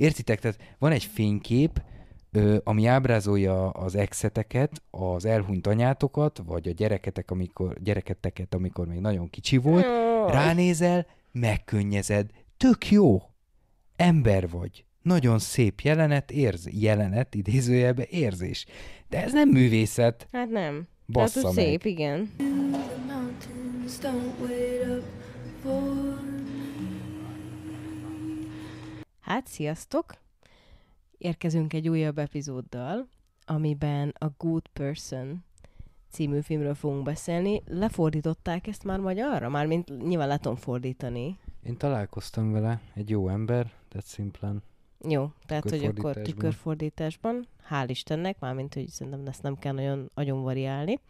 Értitek? Tehát van egy fénykép, ö, ami ábrázolja az exeteket, az elhunyt anyátokat, vagy a gyereketek, amikor, gyereketeket, amikor még nagyon kicsi volt, ránézel, megkönnyezed, tök jó, ember vagy, nagyon szép jelenet, érz, jelenet, idézőjelbe érzés. De ez nem művészet. Hát nem. Bassza Tehát, meg. szép, igen. Hát, sziasztok! Érkezünk egy újabb epizóddal, amiben a Good Person című filmről fogunk beszélni. Lefordították ezt már magyarra? Mármint nyilván le tudom fordítani. Én találkoztam vele, egy jó ember, de szimplán. Jó, tehát hogy akkor Tükörfordításban. Hál' Istennek, mármint, hogy szerintem ezt nem kell nagyon agyon variálni.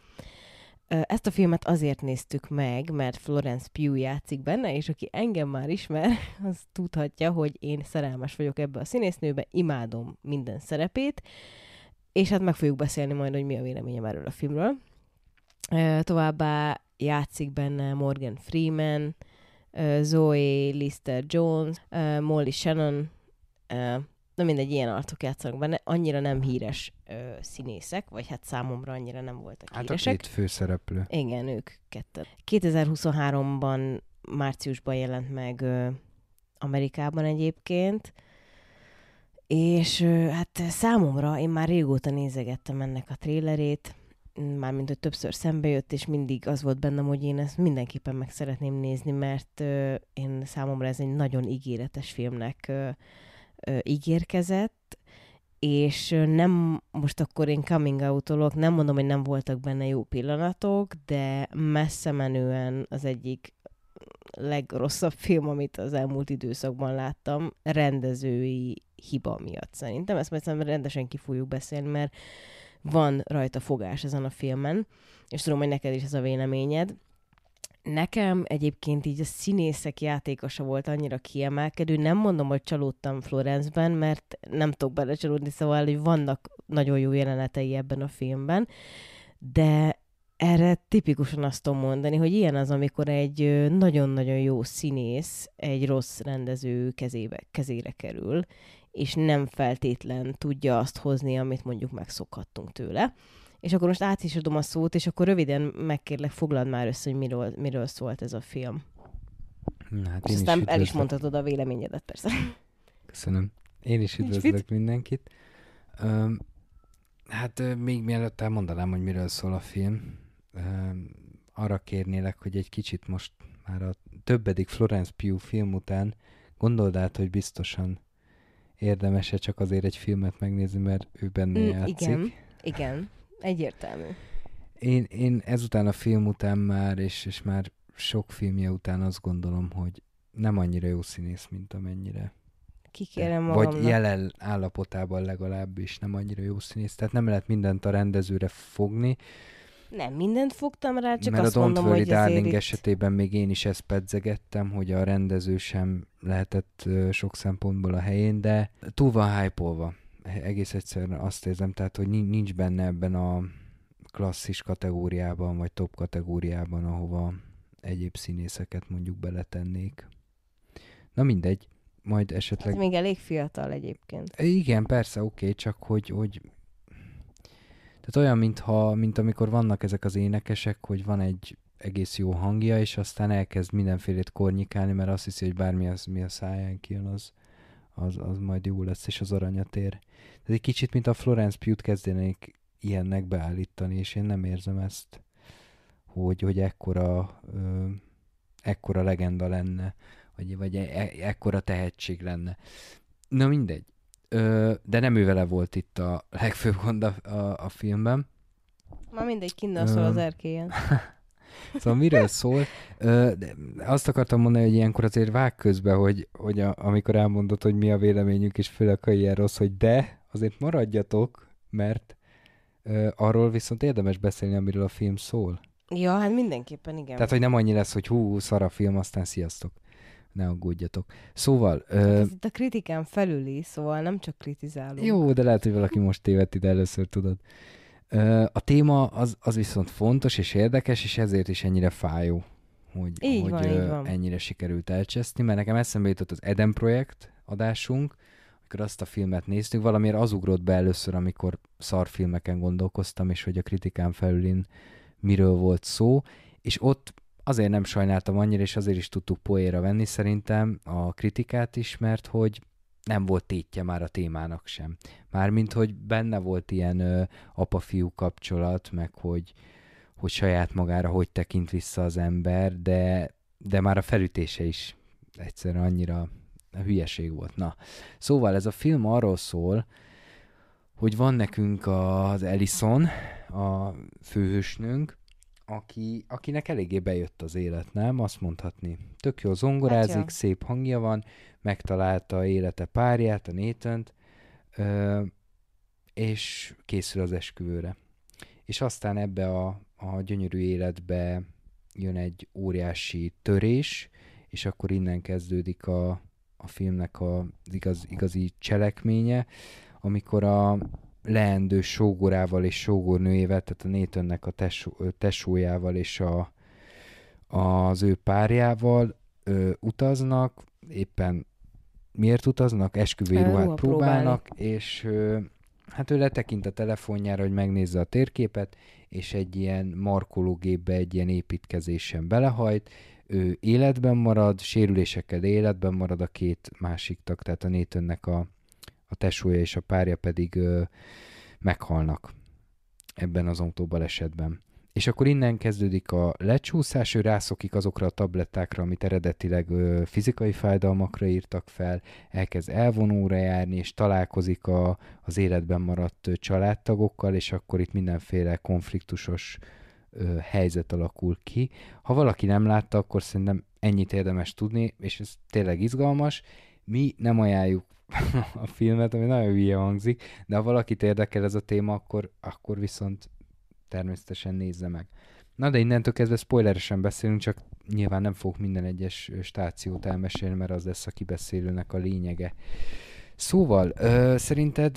Ezt a filmet azért néztük meg, mert Florence Pugh játszik benne, és aki engem már ismer, az tudhatja, hogy én szerelmes vagyok ebbe a színésznőbe, imádom minden szerepét, és hát meg fogjuk beszélni majd, hogy mi a véleményem erről a filmről. Továbbá játszik benne Morgan Freeman, Zoe Lister-Jones, ö, Molly Shannon, na mindegy, ilyen arcok játszanak benne, annyira nem híres ö, színészek, vagy hát számomra annyira nem voltak Hát a híresek. két főszereplő. Igen, ők ketten. 2023-ban, márciusban jelent meg ö, Amerikában egyébként, és ö, hát számomra én már régóta nézegettem ennek a trélerét, mármint, hogy többször szembe jött, és mindig az volt bennem, hogy én ezt mindenképpen meg szeretném nézni, mert ö, én számomra ez egy nagyon ígéretes filmnek ö, ö, ígérkezett, és nem, most akkor én coming out nem mondom, hogy nem voltak benne jó pillanatok, de messze menően az egyik legrosszabb film, amit az elmúlt időszakban láttam, rendezői hiba miatt szerintem. Ezt majd szerintem rendesen ki fogjuk beszélni, mert van rajta fogás ezen a filmen, és tudom, hogy neked is ez a véleményed. Nekem egyébként így a színészek játékosa volt annyira kiemelkedő, nem mondom, hogy csalódtam Florence-ben, mert nem tudok belecsalódni, szóval, hogy vannak nagyon jó jelenetei ebben a filmben, de erre tipikusan azt tudom mondani, hogy ilyen az, amikor egy nagyon-nagyon jó színész egy rossz rendező kezébe, kezére kerül, és nem feltétlen tudja azt hozni, amit mondjuk megszokhattunk tőle. És akkor most át is adom a szót, és akkor röviden megkérlek, foglald már össze, hogy miről, miről szólt ez a film. Na, hát És aztán is el is mondhatod a véleményedet, persze. Köszönöm. Én is Nincs üdvözlök mindenkit. Öm, hát még mielőtt elmondanám, hogy miről szól a film, öm, arra kérnélek, hogy egy kicsit most már a többedik Florence Pugh film után gondold át, hogy biztosan érdemes-e csak azért egy filmet megnézni, mert ő benne Mm, játszik. igen. Igen, egyértelmű. Én, én ezután a film után már, és, és már sok filmje után azt gondolom, hogy nem annyira jó színész, mint amennyire. Kikérem magamnak. Vagy jelen állapotában legalábbis nem annyira jó színész. Tehát nem lehet mindent a rendezőre fogni, Nem, mindent fogtam rá, csak mert azt a Don't mondom, Worry Darling itt... esetében még én is ezt pedzegettem, hogy a rendező sem lehetett sok szempontból a helyén, de túl van hype Egész egyszerűen azt érzem, tehát, hogy nin- nincs benne ebben a klasszis kategóriában, vagy top kategóriában, ahova egyéb színészeket mondjuk beletennék. Na mindegy, majd esetleg... Hát még elég fiatal egyébként. Igen, persze, oké, okay, csak hogy, hogy tehát olyan, mintha, mint amikor vannak ezek az énekesek, hogy van egy egész jó hangja, és aztán elkezd mindenfélét kornyikálni, mert azt hiszi, hogy bármi az, mi a száján kijön, az, az, az majd jó lesz, és az aranyat ér. Ez egy kicsit, mint a Florence Pugh-t kezdenék ilyennek beállítani, és én nem érzem ezt, hogy, hogy ekkora, ö, ekkora legenda lenne, vagy, vagy e, e, ekkora tehetség lenne. Na mindegy. Ö, de nem ő vele volt itt a legfőbb gond a, a, a filmben. Ma mindegy, kinnal szól az erkélyen. Szóval miről szól? Ö, azt akartam mondani, hogy ilyenkor azért vág közbe, hogy, hogy a, amikor elmondod, hogy mi a véleményünk, és főleg, ha ilyen rossz, hogy de, azért maradjatok, mert ö, arról viszont érdemes beszélni, amiről a film szól. Ja, hát mindenképpen igen. Tehát, hogy nem annyi lesz, hogy hú, szar a film, aztán sziasztok. Ne aggódjatok. Szóval, ö, Ez itt a kritikán felüli, szóval nem csak kritizálunk. Jó, de lehet, hogy valaki most tévedt ide először, tudod. A téma az, az viszont fontos és érdekes, és ezért is ennyire fájó, hogy, Így hogy van, így van. ennyire sikerült elcseszni, mert nekem eszembe jutott az Eden projekt adásunk, amikor azt a filmet néztük, valamiért az ugrott be először, amikor szarfilmeken gondolkoztam, és hogy a kritikán felülin miről volt szó, és ott azért nem sajnáltam annyira, és azért is tudtuk poéra venni szerintem a kritikát is, mert hogy nem volt tétje már a témának sem. Mármint, hogy benne volt ilyen ö, apa-fiú kapcsolat, meg hogy, hogy saját magára hogy tekint vissza az ember, de, de már a felütése is egyszerűen annyira hülyeség volt. Na, szóval ez a film arról szól, hogy van nekünk az Ellison, a főhősnünk, aki, akinek eléggé bejött az élet, nem? Azt mondhatni. Tök jó zongorázik, Hát jó. szép hangja van, megtalálta a élete párját, a Nathan-t, ö, és készül az esküvőre. És aztán ebbe a, a gyönyörű életbe jön egy óriási törés, és akkor innen kezdődik a, a filmnek a, az igaz, igazi cselekménye, amikor a leendő sógorával és sógornőjével, tehát a Nathannek a tesó, tesójával és a, az ő párjával ö, utaznak, éppen miért utaznak? Esküvői ruhát próbálnak, és hát ő letekint a telefonjára, hogy megnézze a térképet, és egy ilyen markológépbe, egy ilyen építkezésen belehajt, ő életben marad, sérülésekkel életben marad a két másik tag, tehát a Nathannek a, a tesója és a párja pedig ö, meghalnak ebben az autóbalesetben. És akkor innen kezdődik a lecsúszás, ő rászokik azokra a tablettákra, amit eredetileg ö, fizikai fájdalmakra írtak fel, elkezd elvonóra járni, és találkozik a, az életben maradt családtagokkal, és akkor itt mindenféle konfliktusos ö, helyzet alakul ki. Ha valaki nem látta, akkor szerintem ennyit érdemes tudni, és ez tényleg izgalmas. Mi nem ajánljuk a filmet, ami nagyon hülye hangzik, de ha valakit érdekel ez a téma, akkor, akkor viszont természetesen nézze meg. Na de innentől kezdve spoileresen beszélünk, csak nyilván nem fogok minden egyes stációt elmesélni, mert az lesz a kibeszélőnek a lényege. Szóval, ö, szerinted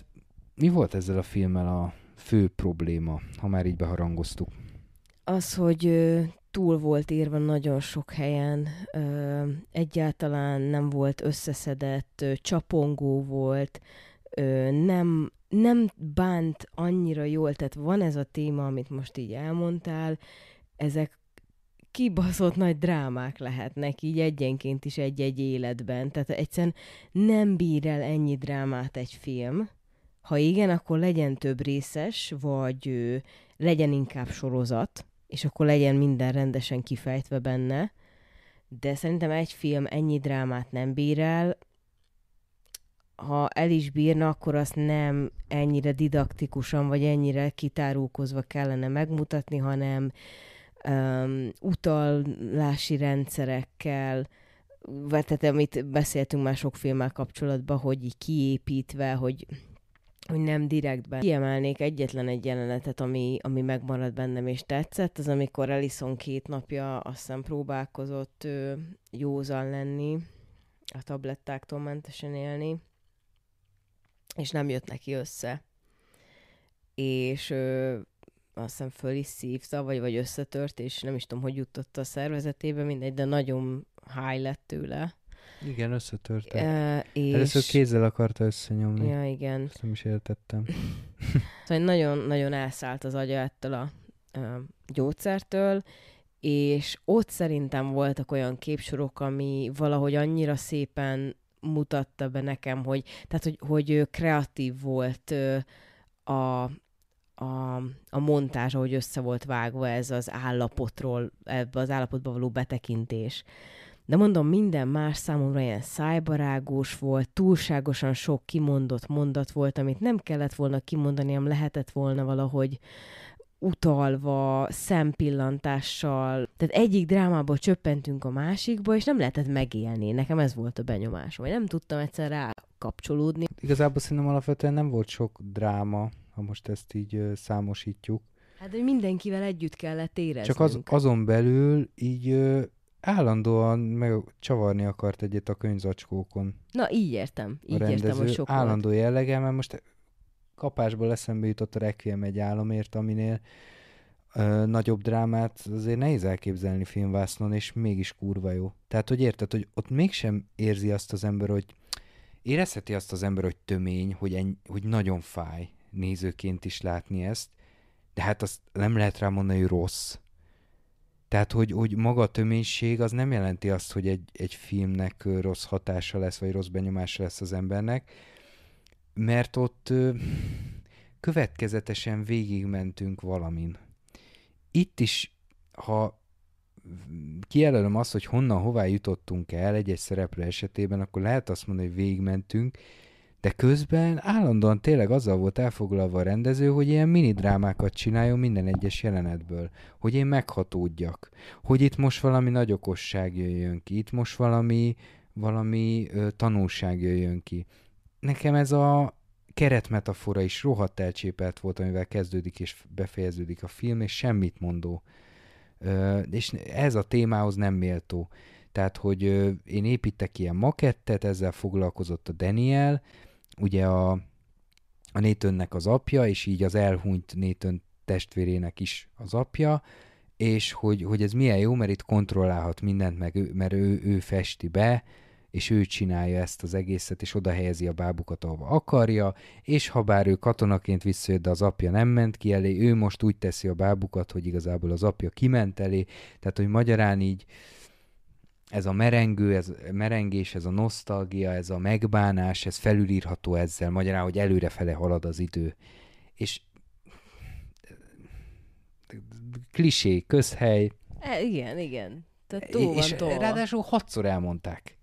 mi volt ezzel a filmmel a fő probléma, ha már így beharangoztuk? Az, hogy túl volt írva nagyon sok helyen, ö, egyáltalán nem volt összeszedett, ö, csapongó volt, ö, nem, nem bánt annyira jól, tehát van ez a téma, amit most így elmondtál, ezek kibaszott nagy drámák lehetnek így egyenként is egy-egy életben. Tehát egyszerűen nem bír el ennyi drámát egy film. Ha igen, akkor legyen több részes, vagy ö, legyen inkább sorozat, és akkor legyen minden rendesen kifejtve benne. De szerintem egy film ennyi drámát nem bír el. Ha el is bírna, akkor azt nem ennyire didaktikusan, vagy ennyire kitárulkozva kellene megmutatni, hanem um, utalási rendszerekkel, vagy tehát amit beszéltünk már sok filmmel kapcsolatban, hogy így kiépítve, hogy hogy nem direktben. Kiemelnék egyetlen egy jelenetet, ami, ami megmaradt bennem és tetszett, az amikor Ellison két napja azt hiszem próbálkozott ő, józan lenni, a tablettáktól mentesen élni, és nem jött neki össze. És ö, azt hiszem föl is szívta, vagy, vagy összetört, és nem is tudom, hogy jutott a szervezetébe, mindegy, de nagyon high lett tőle. Igen, összetörte. E, és... Először kézzel akarta összenyomni. Ja, igen. Ezt nem is értettem. Szóval nagyon-nagyon elszállt az agya ettől a ö, gyógyszertől, és ott szerintem voltak olyan képsorok, ami valahogy annyira szépen mutatta be nekem, hogy, tehát, hogy, hogy kreatív volt a, a, a montázs, ahogy össze volt vágva ez az állapotról, ebbe az állapotba való betekintés. De mondom, minden más számomra ilyen szájbarágós volt, túlságosan sok kimondott mondat volt, amit nem kellett volna kimondani, hanem lehetett volna valahogy utalva, szempillantással. Tehát egyik drámából csöppentünk a másikba, és nem lehetett megélni. Nekem ez volt a benyomásom, hogy nem tudtam egyszer rá kapcsolódni. Igazából szerintem alapvetően nem volt sok dráma, ha most ezt így ö, számosítjuk. Hát, hogy mindenkivel együtt kellett éreznünk. Csak az, azon belül így ö, állandóan meg csavarni akart egyet a könyvzacskókon Na, így értem. Így értem, hogy sok volt. Állandó jellege, mert most kapásból eszembe jutott a Requiem egy álomért, aminél ö, nagyobb drámát azért nehéz elképzelni filmvásznon, és mégis kurva jó. Tehát, hogy érted, hogy ott mégsem érzi azt az ember, hogy érezheti azt az ember, hogy tömény, hogy, eny, hogy nagyon fáj nézőként is látni ezt, de hát azt nem lehet rá mondani, hogy rossz. Tehát, hogy, hogy maga a töménység az nem jelenti azt, hogy egy, egy filmnek rossz hatása lesz, vagy rossz benyomása lesz az embernek, mert ott ö, következetesen végigmentünk valamin. Itt is, ha kijelölöm azt, hogy honnan, hová jutottunk el egy-egy szereplő esetében, akkor lehet azt mondani, hogy végigmentünk, de közben állandóan tényleg azzal volt elfoglalva a rendező, hogy ilyen mini drámákat csináljon minden egyes jelenetből, hogy én meghatódjak, hogy itt most valami nagy okosság jöjjön ki, itt most valami, valami ö, tanulság jöjjön ki. Nekem ez a keretmetafora is rohadt elcsépelt volt, amivel kezdődik és befejeződik a film, és semmit mondó. És ez a témához nem méltó. Tehát, hogy ö, én építek ilyen makettet, ezzel foglalkozott a Daniel, ugye a, a Nathannek az apja, és így az elhunyt Nathan testvérének is az apja, és hogy, hogy ez milyen jó, mert itt kontrollálhat mindent, meg ő, mert ő, ő festi be, és ő csinálja ezt az egészet, és oda helyezi a bábukat, ahova akarja, és ha bár ő katonaként visszajött, de az apja nem ment ki elé, ő most úgy teszi a bábukat, hogy igazából az apja kiment elé, tehát hogy magyarán így ez a merengő, ez a merengés, ez a nosztalgia, ez a megbánás, ez felülírható ezzel, magyarán, hogy előrefele halad az idő. És klisé, közhely, E, igen, igen. Tehát túl és van tolva. ráadásul hatszor elmondták.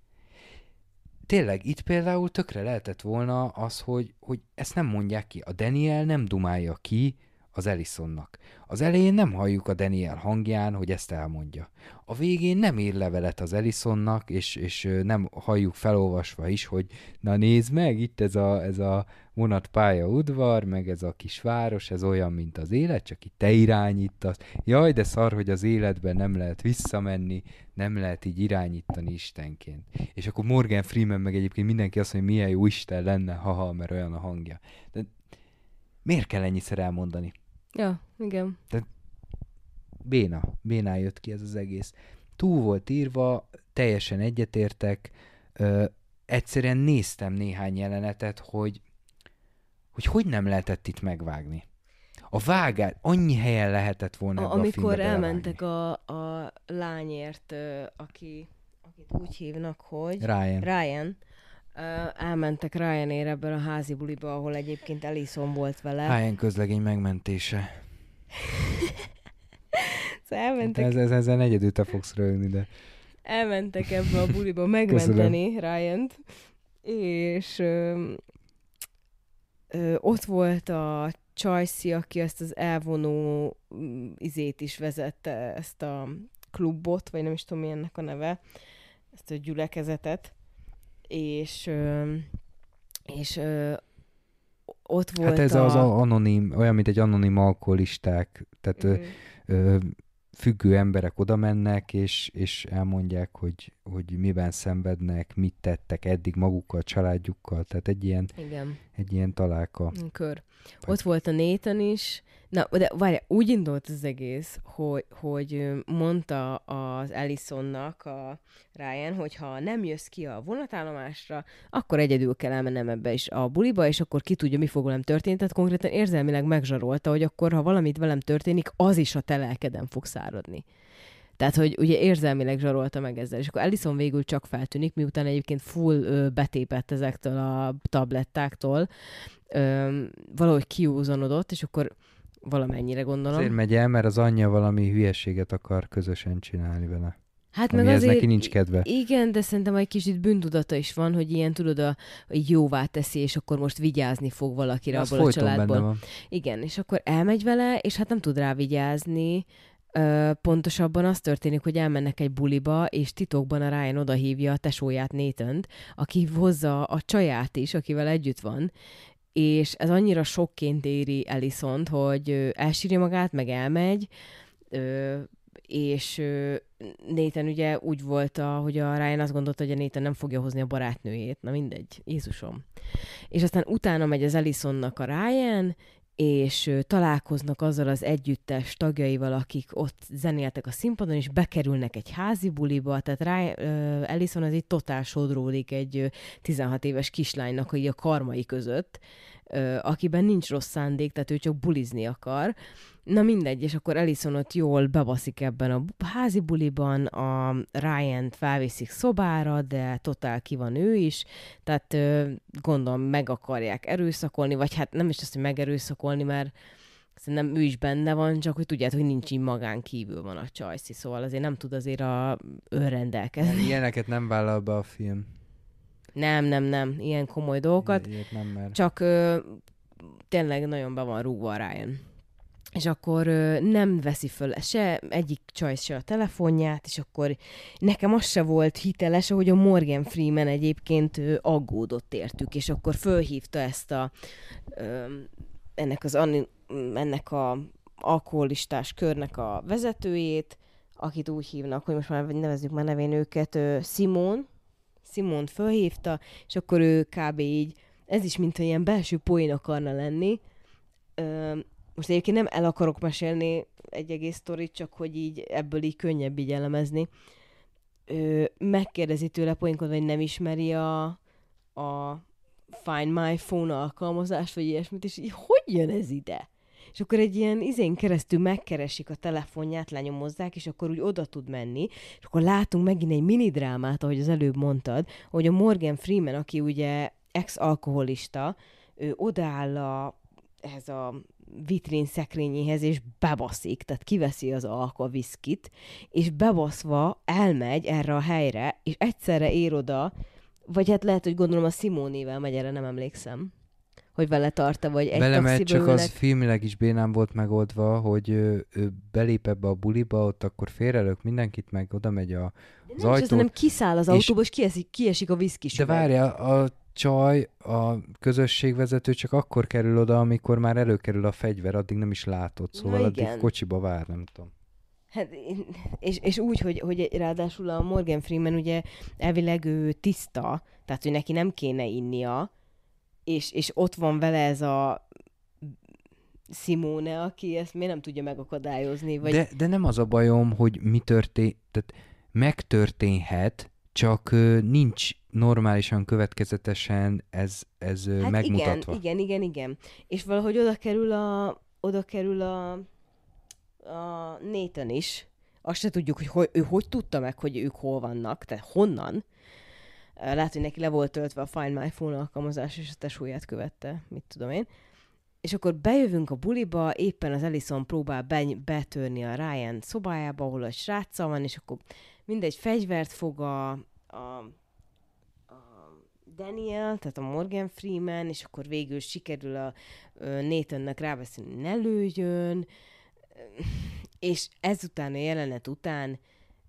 Tényleg, itt például tökre lehetett volna az, hogy, hogy ezt nem mondják ki. A Daniel nem dumálja ki az Ellisonnak. Az elején nem halljuk a Daniel hangján, hogy ezt elmondja. A végén nem ír levelet az Ellisonnak, és, és nem halljuk felolvasva is, hogy na nézd meg, itt ez a, ez a vonatpálya udvar, meg ez a kis város, ez olyan, mint az élet, csak itt te irányítasz. Jaj, de szar, hogy az életben nem lehet visszamenni, nem lehet így irányítani Istenként. És akkor Morgan Freeman meg egyébként mindenki azt mondja, milyen jó Isten lenne, haha, mert olyan a hangja. De miért kell ennyiszer elmondani? Ja, igen. Béna, bénán jött ki ez az egész. Túl volt írva, teljesen egyetértek, ö, egyszerűen néztem néhány jelenetet, hogy, hogy hogy nem lehetett itt megvágni. A vágás, annyi helyen lehetett volna A, a amikor belevágni. elmentek a, a lányért, ö, aki, akit úgy hívnak, hogy Ryan. Ryan, elmentek Ryanér ebből a házi buliba, ahol egyébként Ellison volt vele. Ryan közlegény megmentése. Szóval elmentek, Ez, ez, ezen egyedül te fogsz rögni, de elmentek ebbe a buliba megmenteni Ryant, és ö, ö, ott volt a Csajci, aki ezt az elvonó mm, izét is vezette, ezt a klubot, vagy nem is tudom, mi ennek a neve, ezt a gyülekezetet, és, és ott volt hát ez a... az anonim, olyan, mint egy anonim alkoholisták, tehát ö, ö, függő emberek oda mennek, és, és elmondják, hogy, hogy miben szenvednek, mit tettek eddig magukkal, családjukkal, tehát egy ilyen, Igen. egy ilyen találka. Kör. Vagy- Ott volt a Nathan is. Na, de várj, úgy indult az egész, hogy, hogy mondta az Ellisonnak a Ryan, hogy ha nem jössz ki a vonatállomásra, akkor egyedül kell elmennem ebbe is a buliba, és akkor ki tudja, mi fog velem történni. Tehát konkrétan érzelmileg megzsarolta, hogy akkor, ha valamit velem történik, az is a te lelkeden fog száradni. Tehát, hogy ugye érzelmileg zsarolta meg ezzel. És akkor Ellison végül csak feltűnik, miután egyébként full ö, betépett ezektől a tablettáktól, ö, valahogy kiúzanodott, és akkor valamennyire gondolom. Azért megy el, mert az anyja valami hülyeséget akar közösen csinálni vele. hát meg azért, neki nincs kedve. Igen, de szerintem egy kicsit bűntudata is van, hogy ilyen tudod, a, hogy jóvá teszi, és akkor most vigyázni fog valakire Az abból a családból. Igen, és akkor elmegy vele, és hát nem tud rá vigyázni. Ö, pontosabban az történik, hogy elmennek egy buliba, és titokban a Ryan odahívja a tesóját nathan aki hozza a csaját is, akivel együtt van, és ez annyira sokként éri Elisont, hogy elsírja magát, meg elmegy, és Nathan ugye úgy volt, hogy a Ryan azt gondolta, hogy a Nathan nem fogja hozni a barátnőjét. Na mindegy, Jézusom. És aztán utána megy az Elisonnak a Ryan, és találkoznak azzal az együttes tagjaival, akik ott zenéltek a színpadon, és bekerülnek egy házi buliba, tehát rá, Ellison az így totál sodródik egy ö, 16 éves kislánynak így a karmai között, akiben nincs rossz szándék, tehát ő csak bulizni akar. Na mindegy, és akkor Ellison ott jól bebaszik ebben a házi buliban, a Ryan-t felviszik szobára, de totál ki van ő is, tehát gondolom meg akarják erőszakolni, vagy hát nem is azt, hogy megerőszakolni, mert szerintem ő is benne van, csak hogy tudjátok, hogy nincs így magán kívül van a csajszi, szóval azért nem tud azért a önrendelkezni. Ilyeneket nem vállal be a film. Nem, nem, nem, ilyen komoly dolgokat. Ilyet nem mer. Csak ö, tényleg nagyon be van rúgva Ryan. És akkor nem veszi föl se egyik csaj se a telefonját, és akkor nekem az se volt hiteles, hogy a Morgan Freeman egyébként aggódott értük, és akkor fölhívta ezt a ennek az ennek a alkoholistás körnek a vezetőjét, akit úgy hívnak, hogy most már nevezzük már nevén őket, Simon, Simon fölhívta, és akkor ő kb. így, ez is mint ilyen belső poén akarna lenni. Most egyébként nem el akarok mesélni egy egész sztorit, csak hogy így ebből így könnyebb így elemezni. Ö, megkérdezi tőle poénkodva, hogy nem ismeri a, a Find My Phone alkalmazást, vagy ilyesmit, és így hogy jön ez ide? És akkor egy ilyen izén keresztül megkeresik a telefonját, lenyomozzák, és akkor úgy oda tud menni, és akkor látunk megint egy mini drámát, ahogy az előbb mondtad, hogy a Morgan Freeman, aki ugye ex-alkoholista, ő odaáll a, ehhez a vitrin szekrényéhez, és bebaszik, tehát kiveszi az alkoviszkit, és bebaszva elmegy erre a helyre, és egyszerre ér oda, vagy hát lehet, hogy gondolom a Simónével megy, erre nem emlékszem, hogy vele tartta, vagy egy Belemegy, csak ülnek. az filmileg is bénán volt megoldva, hogy ő, ő belép ebbe a buliba, ott akkor félrelök mindenkit, meg oda megy a... Az nem ajtó- hanem kiszáll az és- autóba, és kiesik, kiesik a viszkis De várja, a csaj, a közösségvezető csak akkor kerül oda, amikor már előkerül a fegyver, addig nem is látott, Na szóval addig igen. kocsiba vár, nem tudom. Hát, és, és úgy, hogy, hogy ráadásul a Morgan Freeman ugye elvileg ő tiszta, tehát hogy neki nem kéne innia, és, és ott van vele ez a Simone, aki ezt miért nem tudja megakadályozni, vagy De, de nem az a bajom, hogy mi történt, tehát megtörténhet, csak nincs normálisan, következetesen ez, ez hát megmutatva. igen, igen, igen, igen. És valahogy oda kerül a, oda kerül a, a Nathan is. Azt se tudjuk, hogy, hogy ő hogy tudta meg, hogy ők hol vannak, tehát honnan. Lehet, hogy neki le volt töltve a Find My Phone alkalmazás, és a tesóját követte, mit tudom én. És akkor bejövünk a buliba, éppen az Ellison próbál be, betörni a Ryan szobájába, ahol a sráccal van, és akkor mindegy fegyvert fog a, a, Daniel, tehát a Morgan Freeman, és akkor végül sikerül a Nathannek rábeszélni, ne lőjön, és ezután a jelenet után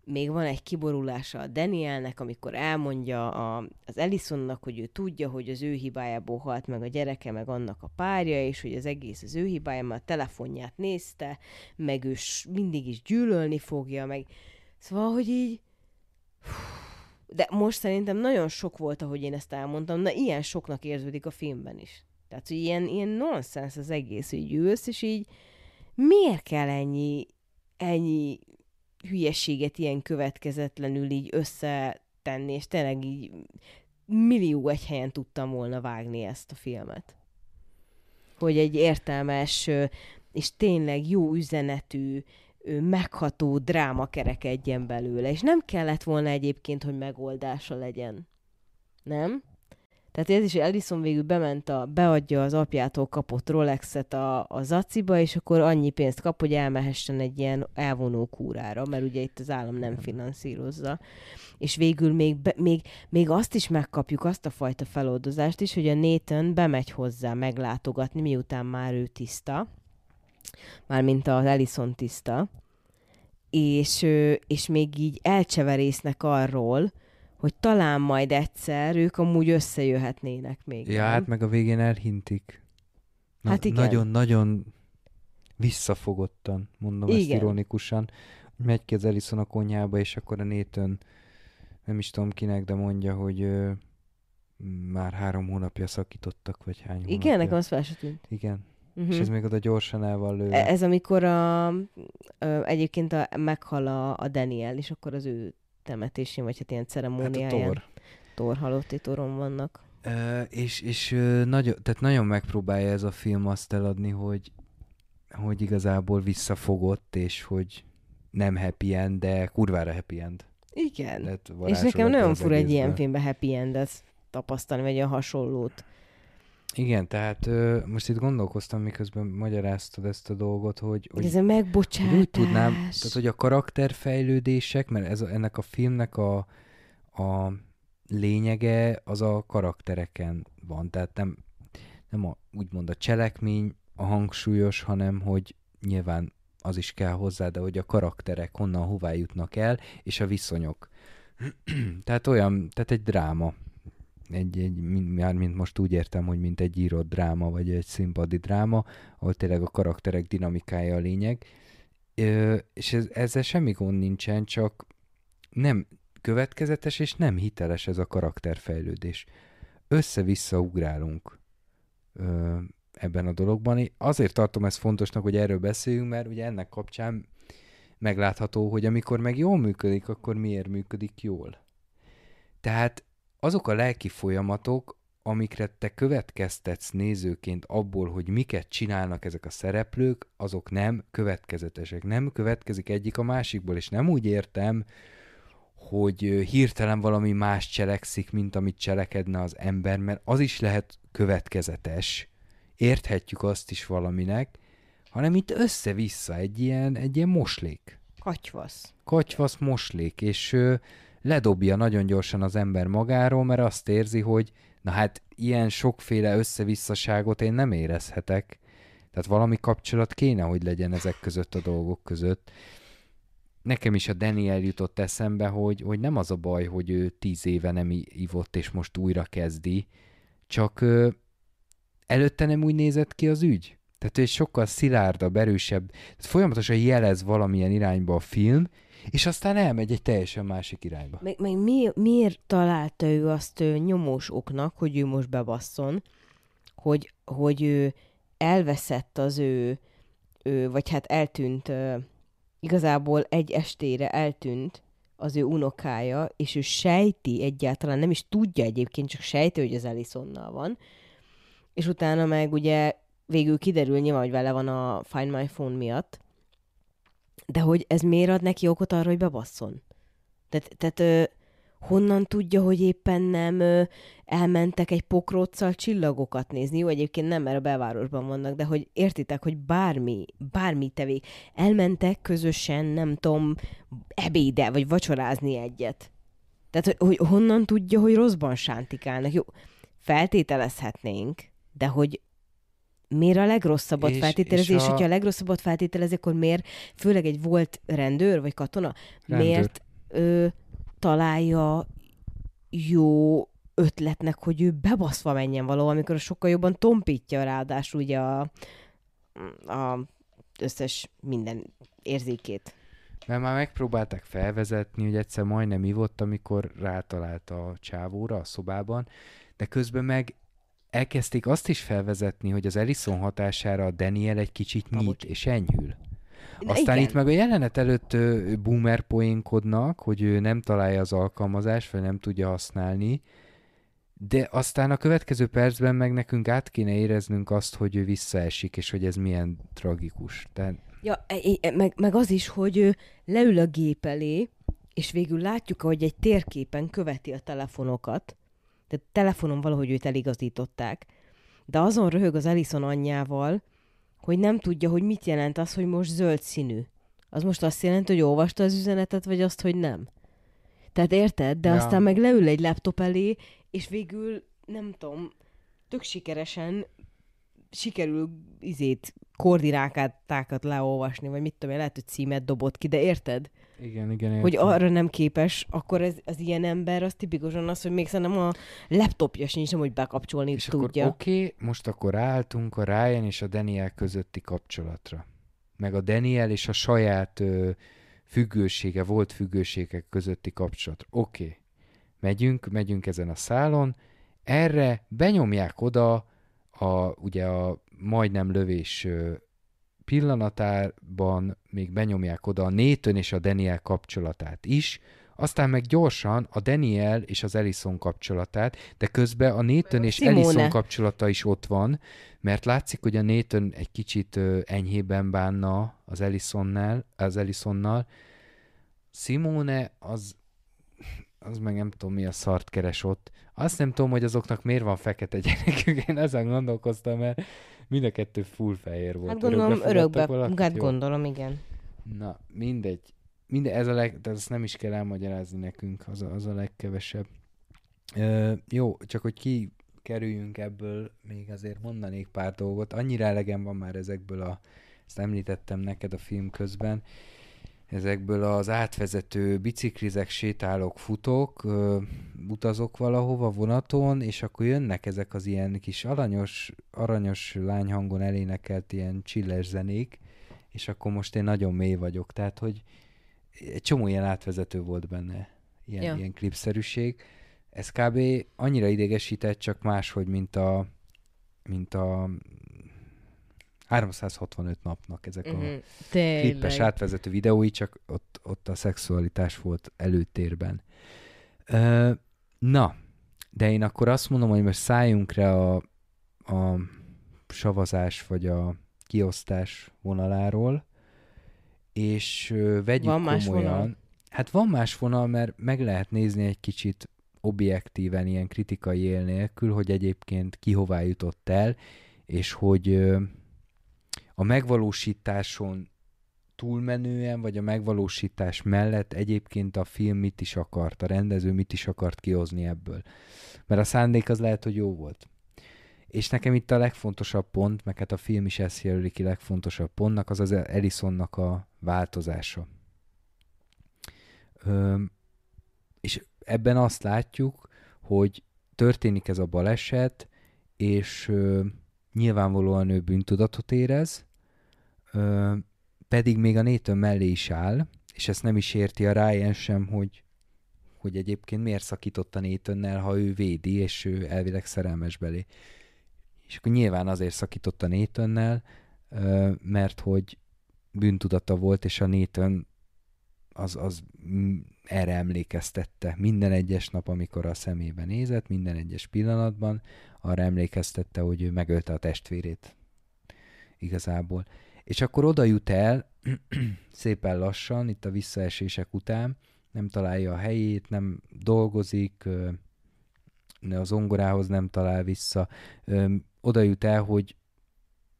még van egy kiborulása a Danielnek, amikor elmondja a, az Ellisonnak, hogy ő tudja, hogy az ő hibájából halt meg a gyereke, meg annak a párja, és hogy az egész az ő hibája, mert a telefonját nézte, meg ő mindig is gyűlölni fogja, meg szóval, hogy így de most szerintem nagyon sok volt, ahogy én ezt elmondtam, na ilyen soknak érződik a filmben is. Tehát, hogy ilyen, ilyen nonsens az egész, hogy ülsz, és így miért kell ennyi, ennyi hülyeséget ilyen következetlenül így összetenni, és tényleg így millió egy helyen tudtam volna vágni ezt a filmet. Hogy egy értelmes és tényleg jó üzenetű, megható dráma kerekedjen belőle, és nem kellett volna egyébként, hogy megoldása legyen. Nem? Tehát ez is, Ellison végül bement, a, beadja az apjától kapott Rolexet a, a zaciba, és akkor annyi pénzt kap, hogy elmehessen egy ilyen elvonó kúrára, mert ugye itt az állam nem finanszírozza. És végül még, be, még, még azt is megkapjuk, azt a fajta feloldozást is, hogy a Nathan bemegy hozzá meglátogatni, miután már ő tiszta, mármint az Ellison tiszta, és, és még így elcseverésznek arról, hogy talán majd egyszer ők amúgy összejöhetnének még. Ja, nem? hát meg a végén elhintik. Na, Hát igen. Nagyon-nagyon visszafogottan, mondom ezt Igen. ironikusan. Megy ki az Ellison a konyhába, és akkor a Nathan, nem is tudom kinek, de mondja, hogy ö, már három hónapja szakítottak, vagy hány hónapja. Igen, nekem az fel tűnt. Igen. És ez még oda gyorsan el van lőve. E- Ez amikor a, ö, egyébként a, meghal a, a Daniel, és akkor az ő temetésén, vagy hát ilyen hát a ceremóniáján. tor. Thor halotti toron vannak. Ö, és és ö, nagyon, tehát nagyon megpróbálja ez a film azt eladni, hogy, hogy igazából visszafogott, és hogy nem happy end, de kurvára happy end. Igen. És nekem nagyon fura egy ilyen filmben happy endet tapasztalni, vagy a hasonlót. Igen, tehát ö, most itt gondolkoztam, miközben magyaráztad ezt a dolgot, hogy, Hogy ez a megbocsátás. úgy tudnám, tehát hogy a karakterfejlődések, mert ez, a- ennek a filmnek a, a lényege az a karaktereken van, tehát nem, nem a, úgymond a cselekmény a hangsúlyos, hanem hogy nyilván az is kell hozzá, de hogy a karakterek honnan hová jutnak el, és a viszonyok. tehát olyan, tehát egy dráma. Egy, egy, már mint most úgy értem, hogy mint egy írott dráma, vagy egy színpadi dráma, ahol tényleg a karakterek dinamikája a lényeg. Ö, és ez, ezzel semmi gond nincsen, csak nem következetes és nem hiteles ez a karakterfejlődés. Össze-vissza ugrálunk ö, ebben a dologban. Azért tartom ezt fontosnak, hogy erről beszéljünk, mert ugye ennek kapcsán meglátható, hogy amikor meg jól működik, akkor miért működik jól. Tehát azok a lelki folyamatok, amikre te következtetsz nézőként abból, hogy miket csinálnak ezek a szereplők, azok nem következetesek. Nem következik egyik a másikból, és nem úgy értem, hogy hirtelen valami más cselekszik, mint amit cselekedne az ember, mert az is lehet következetes, érthetjük azt is valaminek, hanem itt össze-vissza egy ilyen, egy ilyen moslék Katyvasz. katyvasz moslék, és ledobja nagyon gyorsan az ember magáról, mert azt érzi, hogy na hát ilyen sokféle összevisszaságot én nem érezhetek. Tehát valami kapcsolat kéne, hogy legyen ezek között a dolgok között. Nekem is a Daniel jutott eszembe, hogy, hogy nem az a baj, hogy ő tíz éve nem ivott, és most újra kezdi, csak ö, előtte nem úgy nézett ki az ügy. Tehát ő egy sokkal szilárdabb, erősebb, tehát folyamatosan jelez valamilyen irányba a film, és aztán elmegy egy teljesen másik irányba. Meg, meg mi, miért találta ő azt ö, nyomós oknak, hogy ő most bebasszon, hogy, hogy ő elveszett az ő, ő vagy hát eltűnt, igazából egy estére eltűnt az ő unokája, és ő sejti egyáltalán, nem is tudja egyébként, csak sejti, hogy az Ellisonnal van, és utána meg ugye végül kiderül nyilván, hogy vele van a Find My Phone miatt, de hogy ez miért ad neki okot arra, hogy bebasszon? Tehát, tehát ö, honnan tudja, hogy éppen nem ö, elmentek egy pokróccal csillagokat nézni? Jó, egyébként nem, mert a belvárosban vannak, de hogy értitek, hogy bármi, bármi tevék. Elmentek közösen, nem tudom, ebéde, vagy vacsorázni egyet. Tehát, hogy, hogy honnan tudja, hogy rosszban sántikálnak? Jó, feltételezhetnénk, de hogy miért a legrosszabbat És- feltételezi, és és, a- hogyha a legrosszabbat feltételezi, akkor miért, főleg egy volt rendőr vagy katona, Rendőr. miért ö, találja jó ötletnek, hogy ő bebaszva menjen való, amikor sokkal jobban tompítja ráadásul ugye a, a összes minden érzékét. Mert már megpróbálták felvezetni, hogy egyszer majdnem ivott, amikor rátalált a csávóra a szobában, de közben meg elkezdték azt is felvezetni, hogy az Ellison hatására a Daniel egy kicsit nyit Pabocs. és enyhül. Aztán igen. itt meg a jelenet előtt boomer poénkodnak, hogy ő nem találja az alkalmazást, vagy nem tudja használni, de aztán a következő percben meg nekünk át kéne éreznünk azt, hogy ő visszaesik, és hogy ez milyen tragikus. Tehát Ja, e- e- meg, meg az is, hogy ő leül a gép elé, és végül látjuk, hogy egy térképen követi a telefonokat, tehát telefonon valahogy őt eligazították, de azon röhög az Ellison anyjával, hogy nem tudja, hogy mit jelent az, hogy most zöld színű. Az most azt jelenti, hogy olvasta az üzenetet, vagy azt, hogy nem. Tehát érted? De ja. aztán meg leül egy laptop elé, és végül, nem tudom, tök sikeresen sikerül izét, koordinátákat leolvasni, vagy mit tudom én, lehet, hogy címet dobott ki, de érted? Igen, igen, értem. Hogy arra nem képes, akkor ez, az ilyen ember, az tipikusan az, hogy még szerintem a laptopja sincs, hogy bekapcsolni És tudja. oké, okay, most akkor álltunk a Ryan és a Daniel közötti kapcsolatra. Meg a Daniel és a saját ö, függősége, volt függőségek közötti kapcsolatra. Oké, okay. megyünk, megyünk ezen a szálon, erre benyomják oda a, ugye a majdnem lövés pillanatában még benyomják oda a Nathan és a Daniel kapcsolatát is, aztán meg gyorsan a Daniel és az Ellison kapcsolatát, de közben a Nathan és Simone. Ellison kapcsolata is ott van, mert látszik, hogy a Nathan egy kicsit enyhében bánna az Ellisonnál, az Ellisonnal. Simone az, az meg nem tudom mi a szart keres ott. Azt nem tudom, hogy azoknak miért van fekete gyerekük, én ezen gondolkoztam, mert mind a kettő full fehér volt. Hát gondolom örökbe, valakit? hát gondolom, igen. Na, mindegy. Minden, ez a leg, de ezt nem is kell elmagyarázni nekünk, az a, az a legkevesebb. Ö, jó, csak hogy ki kerüljünk ebből, még azért mondanék pár dolgot. Annyira elegem van már ezekből a, ezt említettem neked a film közben, ezekből az átvezető biciklizek, sétálok, futok, ö, utazok valahova vonaton, és akkor jönnek ezek az ilyen kis aranyos, aranyos lányhangon elénekelt ilyen csilles zenék, és akkor most én nagyon mély vagyok. Tehát, hogy egy csomó ilyen átvezető volt benne, ilyen, ja. ilyen klipszerűség. Ez kb. annyira idegesített, csak máshogy, mint a, mint a 365 napnak ezek a klippes Tényleg. átvezető videói, csak ott, ott a szexualitás volt előtérben. Ö, na, de én akkor azt mondom, hogy most szálljunk rá a, a savazás vagy a kiosztás vonaláról, és ö, vegyük Van más komolyan. vonal? Hát van más vonal, mert meg lehet nézni egy kicsit objektíven, ilyen kritikai él nélkül, hogy egyébként ki hová jutott el, és hogy ö, a megvalósításon túlmenően, vagy a megvalósítás mellett egyébként a film mit is akart, a rendező mit is akart kihozni ebből. Mert a szándék az lehet, hogy jó volt. És nekem itt a legfontosabb pont, meg hát a film is ezt jelöli ki legfontosabb pontnak, az az Ellisonnak a változása. Ö, és ebben azt látjuk, hogy történik ez a baleset, és ö, nyilvánvalóan ő bűntudatot érez, ö, pedig még a Nathan mellé is áll, és ezt nem is érti a Ryan sem, hogy, hogy egyébként miért szakított a Nathannel, ha ő védi, és ő elvileg szerelmes belé. És akkor nyilván azért szakított a Nathannel, ö, mert hogy bűntudata volt, és a Nathan az, az mm, erre emlékeztette. Minden egyes nap, amikor a szemébe nézett, minden egyes pillanatban arra emlékeztette, hogy ő megölte a testvérét. Igazából. És akkor oda jut el, szépen lassan, itt a visszaesések után, nem találja a helyét, nem dolgozik, ö, a zongorához nem talál vissza. Oda jut el, hogy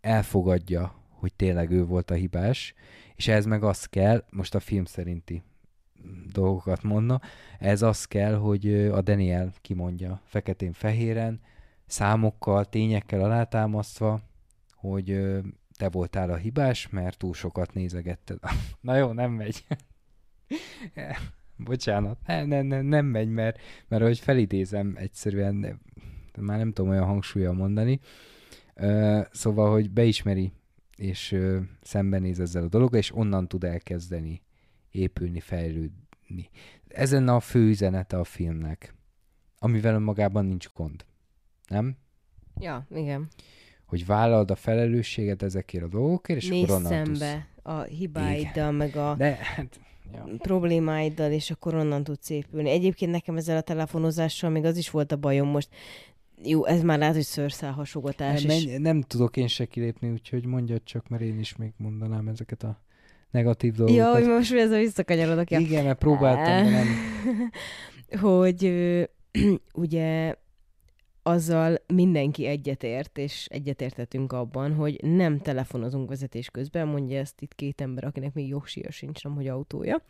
elfogadja, hogy tényleg ő volt a hibás, és ez meg az kell, most a film szerinti dolgokat mondna, ez az kell, hogy a Daniel kimondja feketén-fehéren, számokkal, tényekkel alátámasztva, hogy te voltál a hibás, mert túl sokat nézegetted. Na jó, nem megy. Bocsánat, ne, ne, ne, nem megy, mert, mert ahogy felidézem egyszerűen, már nem tudom olyan hangsúlya mondani, szóval, hogy beismeri, és ö, szembenéz ezzel a dologgal, és onnan tud elkezdeni épülni, fejlődni. Ez lenne a fő üzenete a filmnek, amivel önmagában nincs gond. Nem? Ja, igen. Hogy vállald a felelősséget ezekért a dolgokért, és Nézz akkor onnan tudsz. szembe a hibáiddal, meg a De hát, ja. problémáiddal, és akkor onnan tudsz épülni. Egyébként nekem ezzel a telefonozással még az is volt a bajom most. Jó, ez már lehet, hogy szőrszálhasogatás. nem, menj, nem tudok én se kilépni, úgyhogy mondjad csak, mert én is még mondanám ezeket a negatív Ja, dolgokat. hogy most ez a visszakanyarodok. Ja. Igen, mert próbáltam, de nem. hogy ö, ugye azzal mindenki egyetért, és egyetértetünk abban, hogy nem telefonozunk vezetés közben, mondja ezt itt két ember, akinek még jogsia sincs, nem hogy autója.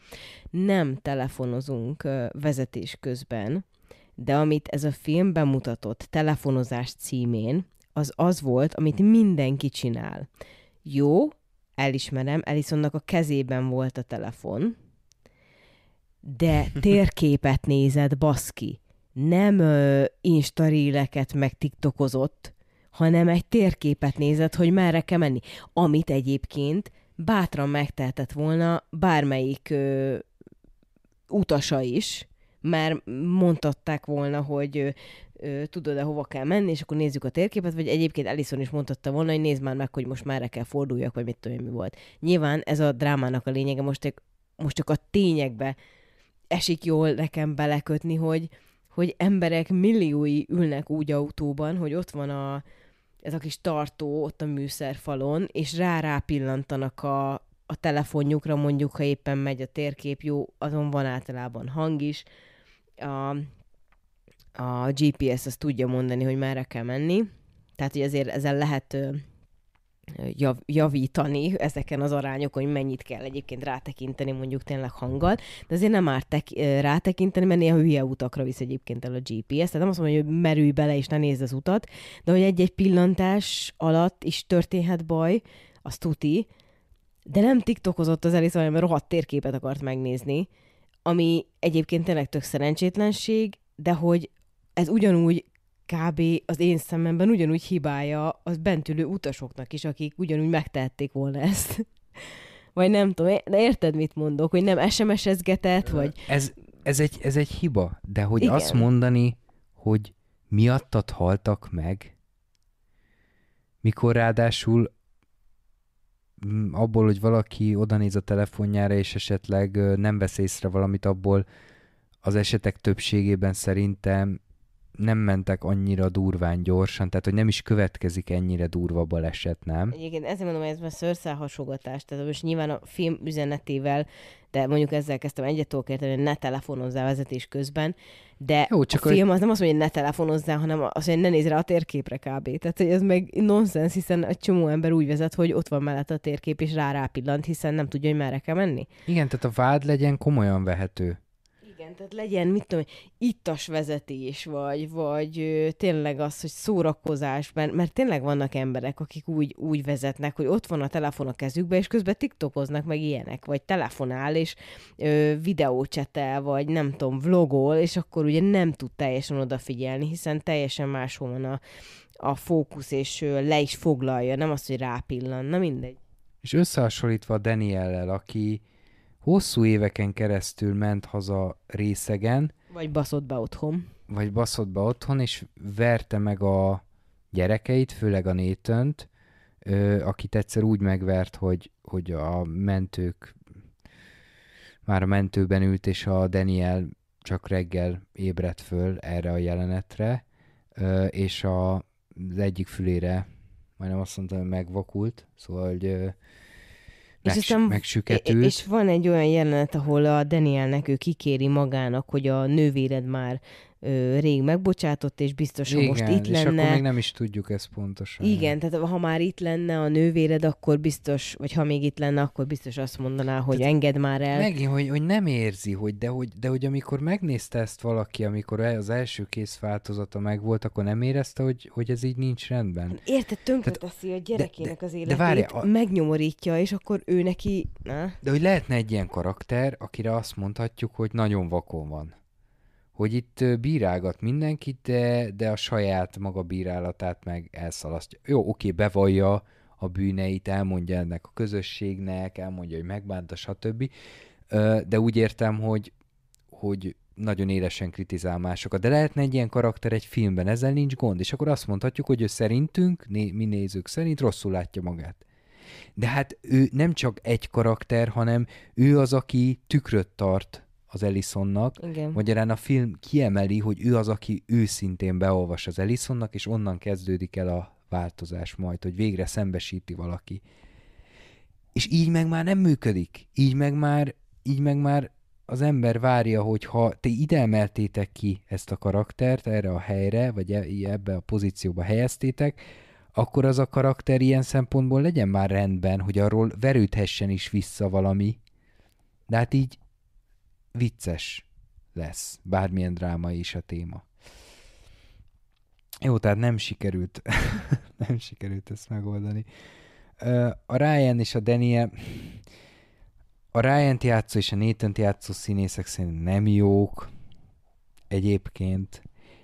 Nem telefonozunk vezetés közben, de amit ez a film bemutatott telefonozás címén, az az volt, amit mindenki csinál. Jó, elismerem, Elisonnak a kezében volt a telefon, de térképet nézed, baszki. Nem ö, instaríleket meg tiktokozott, hanem egy térképet nézed, hogy merre kell menni. Amit egyébként bátran megtehetett volna bármelyik ö, utasa is, mert mondtatták volna, hogy tudod-e hova kell menni, és akkor nézzük a térképet, vagy egyébként Ellison is mondhatta volna, hogy nézd már meg, hogy most már kell forduljak, vagy mit tudom mi volt. Nyilván ez a drámának a lényege, most, most csak a tényekbe esik jól nekem belekötni, hogy, hogy emberek milliói ülnek úgy autóban, hogy ott van a, ez a kis tartó ott a műszerfalon, és rá pillantanak a, a telefonjukra, mondjuk, ha éppen megy a térkép, jó, azon van általában hang is. A, a GPS azt tudja mondani, hogy merre kell menni. Tehát, hogy azért ezzel lehet jav, javítani ezeken az arányokon, hogy mennyit kell egyébként rátekinteni mondjuk tényleg hanggal, de azért nem árt tek, rátekinteni, mert néha hülye utakra visz egyébként el a GPS, tehát nem azt mondom, hogy merülj bele és ne nézd az utat, de hogy egy-egy pillantás alatt is történhet baj, az tuti, de nem tiktokozott az Elisa, hanem rohadt térképet akart megnézni, ami egyébként tényleg tök szerencsétlenség, de hogy ez ugyanúgy kb. az én szememben ugyanúgy hibája az bentülő utasoknak is, akik ugyanúgy megtehették volna ezt. Vagy nem tudom, de érted, mit mondok, hogy nem SMS-ezgetett, vagy... Ez, ez, egy, ez egy hiba, de hogy Igen. azt mondani, hogy miattad haltak meg, mikor ráadásul abból, hogy valaki odanéz a telefonjára, és esetleg nem vesz észre valamit, abból az esetek többségében szerintem nem mentek annyira durván gyorsan, tehát hogy nem is következik ennyire durva baleset, nem? Egyébként ezért mondom, hogy ez már szőrszálhasogatás, tehát most nyilván a film üzenetével, de mondjuk ezzel kezdtem egyet tudok érteni, hogy ne telefonozzál vezetés közben, de Jó, csak a film az nem azt mondja, hogy ne telefonozzál, hanem azt mondja, hogy ne nézz rá a térképre kb. Tehát, hogy ez meg nonsens, hiszen egy csomó ember úgy vezet, hogy ott van mellett a térkép, és rá rápillant, hiszen nem tudja, hogy merre kell menni. Igen, tehát a vád legyen komolyan vehető. Igen, tehát legyen, mit tudom, ittas vezetés, vagy, vagy ö, tényleg az, hogy szórakozás, mert, mert tényleg vannak emberek, akik úgy, úgy vezetnek, hogy ott van a telefon a kezükbe, és közben tiktokoznak meg ilyenek, vagy telefonál, és videócsetel, vagy nem tudom, vlogol, és akkor ugye nem tud teljesen odafigyelni, hiszen teljesen máshol van a, a fókusz, és ö, le is foglalja, nem az, hogy rápillan, na mindegy. És összehasonlítva Daniellel, aki hosszú éveken keresztül ment haza részegen, Vagy baszott be otthon. vagy baszott be otthon, és verte meg a gyerekeit, főleg a Nétönt, akit egyszer úgy megvert, hogy, hogy a mentők már a mentőben ült, és a Daniel csak reggel ébredt föl erre a jelenetre, és a, az egyik fülére majdnem azt mondtam, hogy megvakult, szóval, hogy És aztán- megsüketült. És van egy olyan jelenet, ahol a Danielnek ő kikéri magának, hogy a nővéred már ö, rég megbocsátott, és biztos, ha most itt és akkor lenne. még nem is tudjuk ezt pontosan. Igen, tehát ha már itt lenne a nővéred, akkor biztos, vagy ha még itt lenne, akkor biztos azt mondaná, hogy Tehát engedd már el. Megint, hogy, hogy nem érzi, hogy de, hogy de hogy amikor megnézte ezt valaki, amikor az első kész változata megvolt, akkor nem érezte, hogy, hogy ez így nincs rendben. Érted, tönkreteszi a gyerekének az de életét, várjál, a- megnyomorítja, és akkor ő neki... Na? De hogy lehetne egy ilyen karakter, akire azt mondhatjuk, hogy nagyon vakon van. Hogy itt bírálgat mindenkit, de, de a saját maga bírálatát meg elszalasztja. Jó, oké, bevallja a bűneit, elmondja ennek a közösségnek, elmondja, hogy megbánta, stb. De úgy értem, hogy, hogy nagyon élesen kritizál másokat. De lehetne egy ilyen karakter egy filmben, ezzel nincs gond. És akkor azt mondhatjuk, hogy ő szerintünk, mi nézők szerint rosszul látja magát. De hát ő nem csak egy karakter, hanem ő az, aki tükröt tart az Ellisonnak. Igen. Magyarán a film kiemeli, hogy ő az, aki őszintén beolvas az Ellisonnak, és onnan kezdődik el a változás majd, hogy végre szembesíti valaki. És így meg már nem működik. Így meg már, így meg már az ember várja, hogy ha te ide emeltétek ki ezt a karaktert erre a helyre, vagy e- ebbe a pozícióba helyeztétek, akkor az a karakter ilyen szempontból legyen már rendben, hogy arról verődhessen is vissza valami. De hát így vicces lesz, bármilyen dráma is a téma. Jó, tehát nem sikerült, nem sikerült ezt megoldani. A Ryan és a Daniel, a ryan játszó és a nathan játszó színészek szerint nem jók egyébként.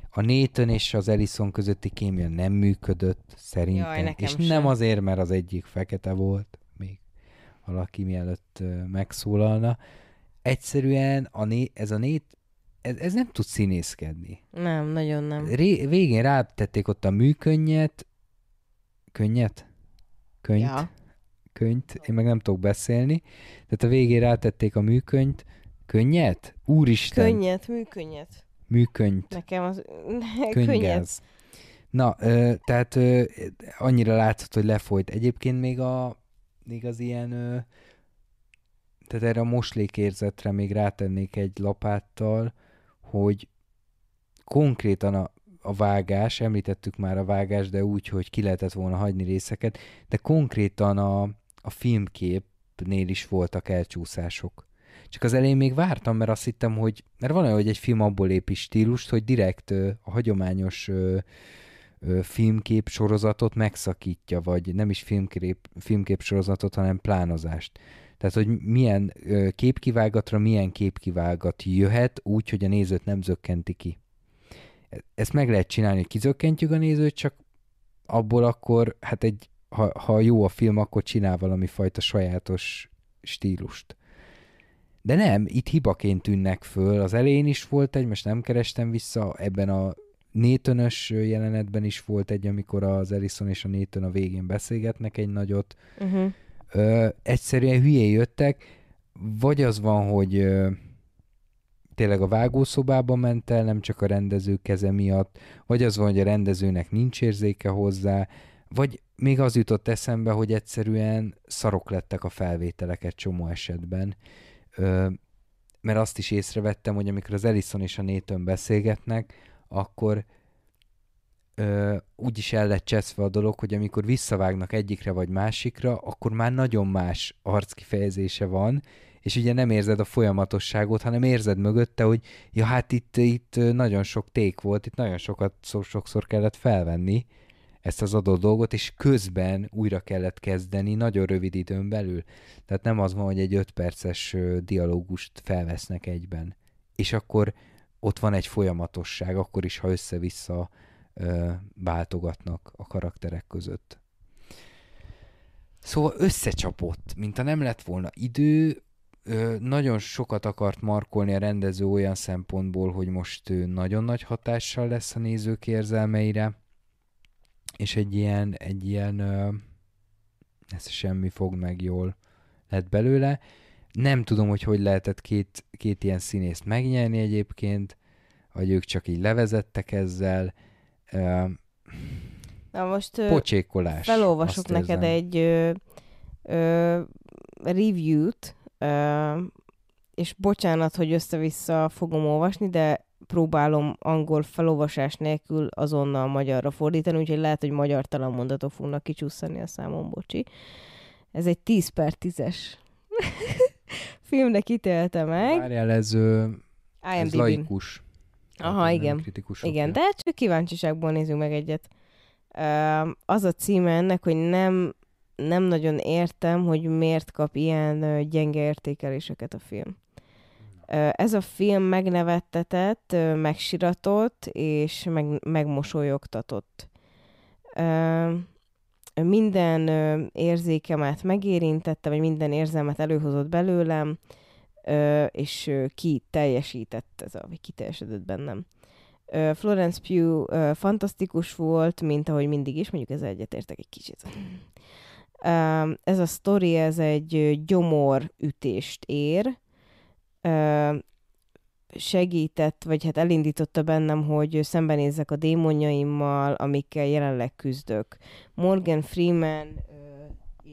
A Nathan és az Ellison közötti kémia nem működött szerintem. Jaj, és sem. nem azért, mert az egyik fekete volt, még valaki mielőtt megszólalna. Egyszerűen a né- ez a nét, ez, ez nem tud színészkedni. Nem, nagyon nem. Ré, végén rátették ott a műkönnyet, könnyet? Könyt? Ja. Könyt, én meg nem tudok beszélni. Tehát a végén rátették a műkönyt, könnyet? Úristen, Könnyet, műkönnyet. műkönyt. Nekem az... könnyet. Könygáz. Na, ö, tehát ö, annyira látszott, hogy lefolyt. Egyébként még, a, még az ilyen, ö, tehát erre a moslékérzetre még rátennék egy lapáttal, hogy konkrétan a, a vágás, említettük már a vágás, de úgy, hogy ki lehetett volna hagyni részeket, de konkrétan a, a filmképnél is voltak elcsúszások. Csak az elején még vártam, mert azt hittem, hogy, mert van olyan, hogy egy film abból épi stílust, hogy direkt ö, a hagyományos ö, ö, filmkép sorozatot megszakítja, vagy nem is filmkép, filmkép sorozatot, hanem plánozást. Tehát, hogy milyen képkivágatra milyen képkivágat jöhet úgy, hogy a nézőt nem zökkenti ki. Ezt meg lehet csinálni, hogy kizökkentjük a nézőt, csak abból akkor, hát egy, ha, ha jó a film, akkor csinál valami fajta sajátos stílust. De nem, itt hibaként tűnnek föl. Az elején is volt egy, most nem kerestem vissza, ebben a Nétönös jelenetben is volt egy, amikor az Ellison és a Nétön a végén beszélgetnek egy nagyot. Uh-huh. Ö, egyszerűen hülyé jöttek, vagy az van, hogy ö, tényleg a vágószobába ment el, nem csak a rendező keze miatt, vagy az van, hogy a rendezőnek nincs érzéke hozzá, vagy még az jutott eszembe, hogy egyszerűen szarok lettek a felvételek egy csomó esetben. Ö, mert azt is észrevettem, hogy amikor az Ellison és a Nathan beszélgetnek, akkor ö, úgy is el lett cseszve a dolog, hogy amikor visszavágnak egyikre vagy másikra, akkor már nagyon más arckifejezése van, és ugye nem érzed a folyamatosságot, hanem érzed mögötte, hogy ja, hát itt, itt nagyon sok ték volt, itt nagyon sokat, sokszor kellett felvenni ezt az adott dolgot, és közben újra kellett kezdeni nagyon rövid időn belül. Tehát nem az van, hogy egy öt perces dialógust felvesznek egyben. És akkor ott van egy folyamatosság, akkor is, ha össze-vissza váltogatnak a karakterek között. Szóval összecsapott, mint ha nem lett volna idő, nagyon sokat akart markolni a rendező olyan szempontból, hogy most ő nagyon nagy hatással lesz a nézők érzelmeire, és egy ilyen, egy ilyen ez semmi fog meg jól lett belőle. Nem tudom, hogy hogy lehetett két, két ilyen színészt megnyerni egyébként, vagy ők csak így levezettek ezzel. Na most pocsékolás. felolvasok neked érzem. egy ö, ö, review-t, ö, és bocsánat, hogy össze-vissza fogom olvasni, de próbálom angol felolvasás nélkül azonnal magyarra fordítani, úgyhogy lehet, hogy magyartalan mondatok fognak kicsúszani a számon, bocsi. Ez egy 10 per 10-es filmnek ítélte meg. Várjál, ez, ö, ez laikus. Aha, igen. Igen, de csak kíváncsiságból nézzük meg egyet. Az a címe ennek, hogy nem, nem nagyon értem, hogy miért kap ilyen gyenge értékeléseket a film. Ez a film megnevettetett, megsiratott és meg, megmosolyogtatott. Minden érzékemet megérintette, vagy minden érzelmet előhozott belőlem, és ki teljesített ez a, vagy kiteljesedett bennem. Ö, Florence Pugh fantasztikus volt, mint ahogy mindig is, mondjuk ezzel egyetértek egy kicsit. Ez a sztori, ez egy gyomor ütést ér, segített, vagy hát elindította bennem, hogy szembenézzek a démonjaimmal, amikkel jelenleg küzdök. Morgan Freeman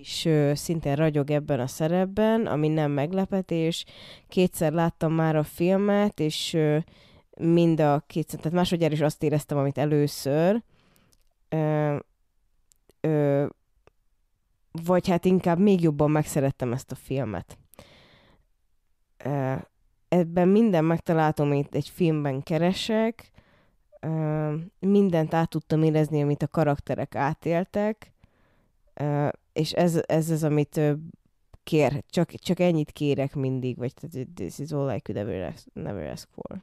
is ö, szintén ragyog ebben a szerepben, ami nem meglepetés. Kétszer láttam már a filmet, és ö, mind a kétszer, tehát másodjára is azt éreztem, amit először. Ö, ö, vagy hát inkább még jobban megszerettem ezt a filmet. Ebben minden megtaláltam, amit egy filmben keresek, mindent át tudtam érezni, amit a karakterek átéltek, és ez, ez az, amit kér, csak, csak ennyit kérek mindig, vagy this is all I could ever ask, never ask for.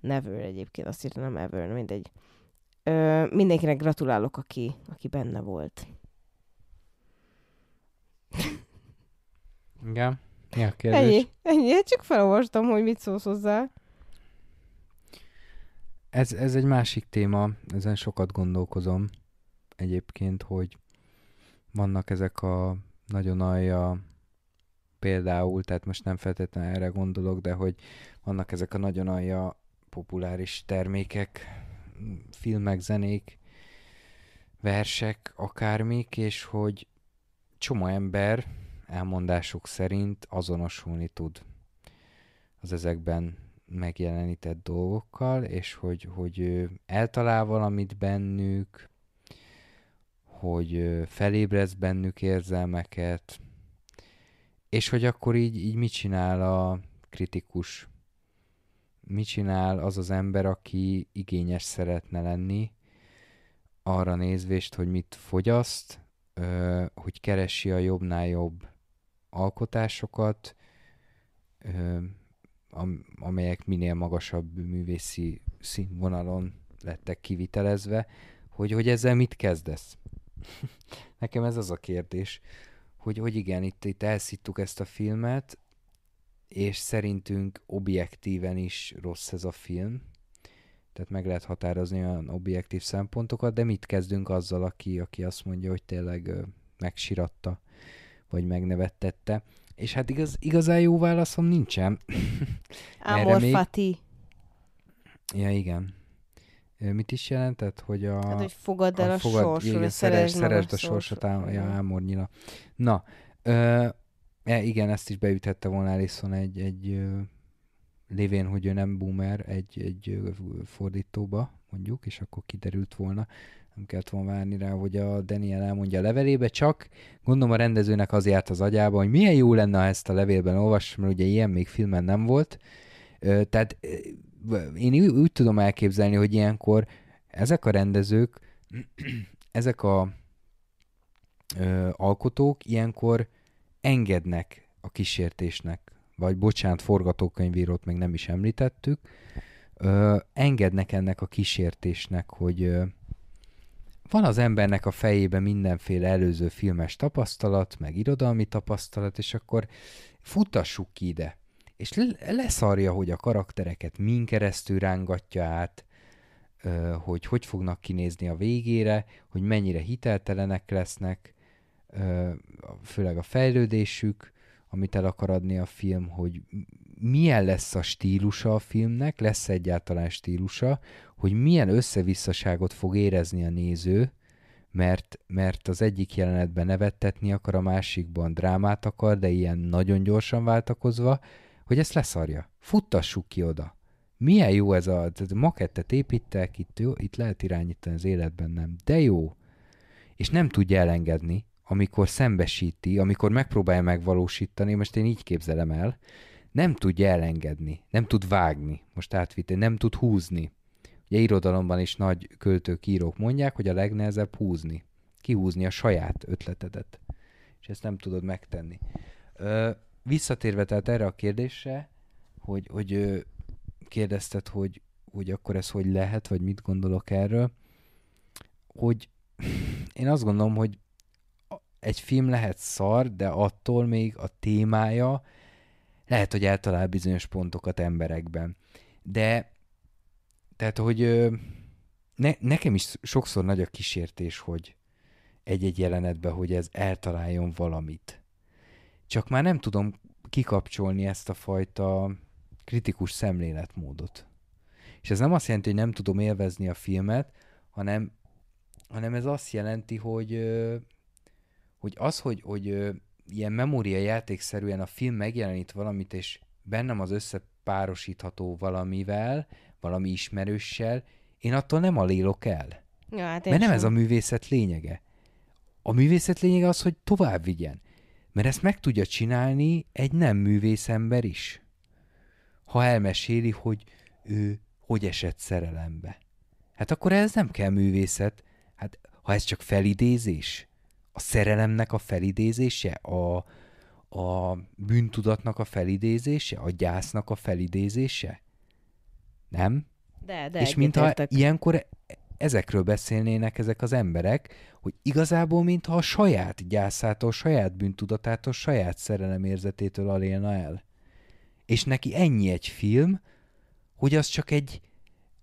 Never egyébként, azt írtam, nem ever, mindegy. Ö, mindenkinek gratulálok, aki, aki benne volt. Igen. Ja, kérdés. Ennyi, ennyi, Hát csak felolvastam, hogy mit szólsz hozzá. ez, ez egy másik téma, ezen sokat gondolkozom egyébként, hogy vannak ezek a nagyon alja például, tehát most nem feltétlenül erre gondolok, de hogy vannak ezek a nagyon alja populáris termékek, filmek, zenék, versek, akármik, és hogy csomó ember elmondásuk szerint azonosulni tud az ezekben megjelenített dolgokkal, és hogy, hogy eltalál valamit bennük, hogy felébrez bennük érzelmeket, és hogy akkor így, így mit csinál a kritikus? Mit csinál az az ember, aki igényes szeretne lenni, arra nézvést, hogy mit fogyaszt, hogy keresi a jobbnál jobb alkotásokat, amelyek minél magasabb művészi színvonalon lettek kivitelezve, hogy, hogy ezzel mit kezdesz? Nekem ez az a kérdés, hogy, hogy igen, itt, itt elszittuk ezt a filmet, és szerintünk objektíven is rossz ez a film, tehát meg lehet határozni olyan objektív szempontokat, de mit kezdünk azzal, aki, aki azt mondja, hogy tényleg ö, megsiratta, vagy megnevettette. És hát igaz, igazán jó válaszom nincsen. Amor még... Fati. Ja, igen. Mit is jelentett, hogy a... Hát, hogy fogad el a, a fogad, sorsról, igen, szeresd, szeresd a sorsot, Ámornyila. Na, ö, e, igen, ezt is beüthette volna Alison egy, egy ö, lévén, hogy ő nem boomer, egy, egy fordítóba, mondjuk, és akkor kiderült volna, nem kellett volna várni rá, hogy a Daniel elmondja a levelébe, csak gondolom a rendezőnek az járt az agyába, hogy milyen jó lenne, ha ezt a levélben olvas, mert ugye ilyen még filmen nem volt. Tehát én úgy tudom elképzelni, hogy ilyenkor ezek a rendezők, ezek a ö, alkotók ilyenkor engednek a kísértésnek, vagy bocsánat, forgatókönyvírót még nem is említettük, ö, engednek ennek a kísértésnek, hogy ö, van az embernek a fejében mindenféle előző filmes tapasztalat, meg irodalmi tapasztalat, és akkor futtassuk ki ide. És leszarja, hogy a karaktereket min keresztül rángatja át, hogy hogy fognak kinézni a végére, hogy mennyire hiteltelenek lesznek, főleg a fejlődésük, amit el akar adni a film, hogy milyen lesz a stílusa a filmnek, lesz egyáltalán stílusa, hogy milyen összevisszaságot fog érezni a néző, mert, mert az egyik jelenetben nevettetni akar, a másikban drámát akar, de ilyen nagyon gyorsan váltakozva, hogy ezt leszarja. Futtassuk ki oda. Milyen jó ez a, makettet építek, itt, jó, itt lehet irányítani az életben, nem. De jó. És nem tudja elengedni, amikor szembesíti, amikor megpróbálja megvalósítani, most én így képzelem el, nem tudja elengedni, nem tud vágni, most átvitte, nem tud húzni. Ugye irodalomban is nagy költők, írók mondják, hogy a legnehezebb húzni. Kihúzni a saját ötletedet. És ezt nem tudod megtenni. Ö, visszatérve tehát erre a kérdésre, hogy, hogy kérdezted, hogy, hogy akkor ez hogy lehet, vagy mit gondolok erről, hogy én azt gondolom, hogy egy film lehet szar, de attól még a témája lehet, hogy eltalál bizonyos pontokat emberekben. De, tehát, hogy ne, nekem is sokszor nagy a kísértés, hogy egy-egy jelenetben, hogy ez eltaláljon valamit. Csak már nem tudom kikapcsolni ezt a fajta kritikus szemléletmódot. És ez nem azt jelenti, hogy nem tudom élvezni a filmet, hanem, hanem ez azt jelenti, hogy hogy az, hogy, hogy ilyen memória játékszerűen a film megjelenít valamit, és bennem az összepárosítható valamivel, valami ismerőssel, én attól nem alélok el. Ja, hát Mert nem sem. ez a művészet lényege. A művészet lényege az, hogy tovább vigyen. Mert ezt meg tudja csinálni egy nem művész ember is. Ha elmeséli, hogy ő hogy esett szerelembe. Hát akkor ez nem kell művészet. Hát ha ez csak felidézés, a szerelemnek a felidézése, a, a bűntudatnak a felidézése, a gyásznak a felidézése? Nem? De, de És mintha ilyenkor ezekről beszélnének ezek az emberek, hogy igazából mintha a saját gyászától, saját bűntudatától, saját szerelemérzetétől alélna el. És neki ennyi egy film, hogy az csak egy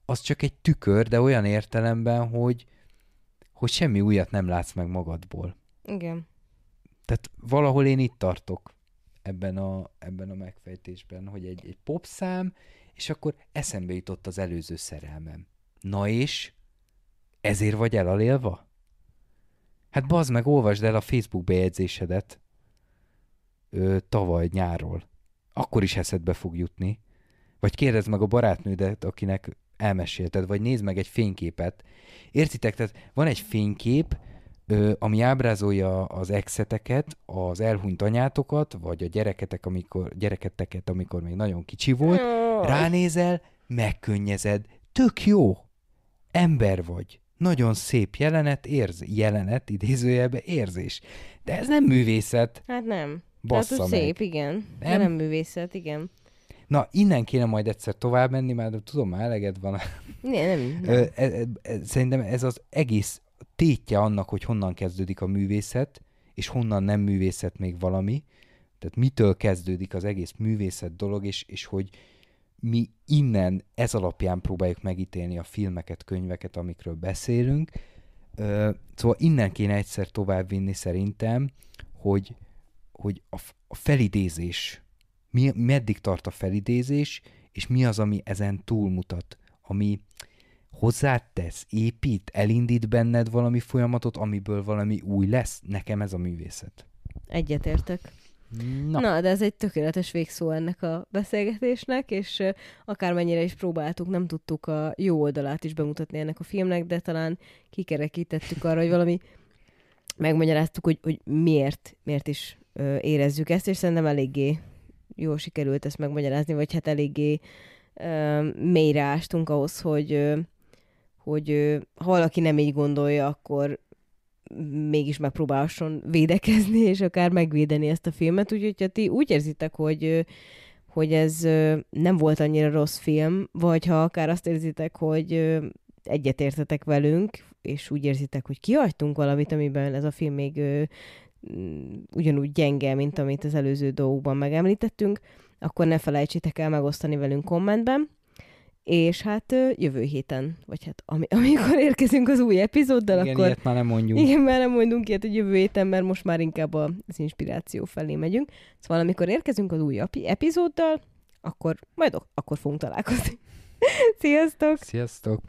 az csak egy tükör, de olyan értelemben, hogy, hogy semmi újat nem látsz meg magadból. Igen. Tehát valahol én itt tartok ebben a, ebben a megfejtésben, hogy egy, egy popszám, és akkor eszembe jutott az előző szerelmem. Na és? Ezért vagy elalélva? Hát bazd meg, olvasd el a Facebook bejegyzésedet ö, tavaly nyárról. Akkor is eszedbe fog jutni. Vagy kérdezd meg a barátnődet, akinek elmesélted, vagy nézd meg egy fényképet. Értitek? Tehát van egy fénykép, ö, ami ábrázolja az exeteket, az elhunyt anyátokat, vagy a gyereketek, amikor, gyereketeket, amikor még nagyon kicsi volt. Ránézel, megkönnyezed. Tök jó. Ember vagy. Nagyon szép jelenet, érz, jelenet, idézőjelbe érzés. De ez nem művészet. Hát nem. Bassza Tehát, meg. szép, igen. De Nem? nem művészet, igen. Na, innen kéne majd egyszer tovább menni, mert tudom, már eleged van. Nem, nem. nem. Ö, e, e, e, szerintem ez az egész tétje annak, hogy honnan kezdődik a művészet, és honnan nem művészet még valami. Tehát mitől kezdődik az egész művészet dolog, és, és hogy mi innen ez alapján próbáljuk megítélni a filmeket, könyveket, amikről beszélünk. Szóval innen kéne egyszer tovább vinni szerintem, hogy, hogy a, a felidézés, mi, meddig tart a felidézés, és mi az, ami ezen túlmutat, ami hozzátesz, épít, elindít benned valami folyamatot, amiből valami új lesz. Nekem ez a művészet. Egyetértek. Na, Na. De ez egy tökéletes végszó ennek a beszélgetésnek, és akármennyire is próbáltuk, nem tudtuk a jó oldalát is bemutatni ennek a filmnek, de talán kikerekítettük arra, hogy valami megmagyaráztuk, hogy, hogy miért, miért is érezzük ezt, és szerintem eléggé jól sikerült ezt megmagyarázni, vagy hát eléggé ö, mélyre ástunk ahhoz, hogy, ö, hogy ö, ha valaki nem így gondolja, akkor mégis megpróbálhasson védekezni, és akár megvédeni ezt a filmet. Úgyhogy, ha ti úgy érzitek, hogy, hogy ez nem volt annyira rossz film, vagy ha akár azt érzitek, hogy egyetértetek velünk, és úgy érzitek, hogy kihagytunk valamit, amiben ez a film még mm, ugyanúgy gyenge, mint amit az előző dolgokban megemlítettünk, akkor ne felejtsétek el megosztani velünk kommentben, és hát jövő héten, vagy hát ami, amikor érkezünk az új epizóddal, igen, akkor... ilyet már nem mondjunk. Igen, már nem mondunk ilyet, hogy jövő héten, mert most már inkább az inspiráció felé megyünk. Szóval amikor érkezünk az új epi- epizóddal, akkor majd ok- akkor fogunk találkozni. Sziasztok! Sziasztok!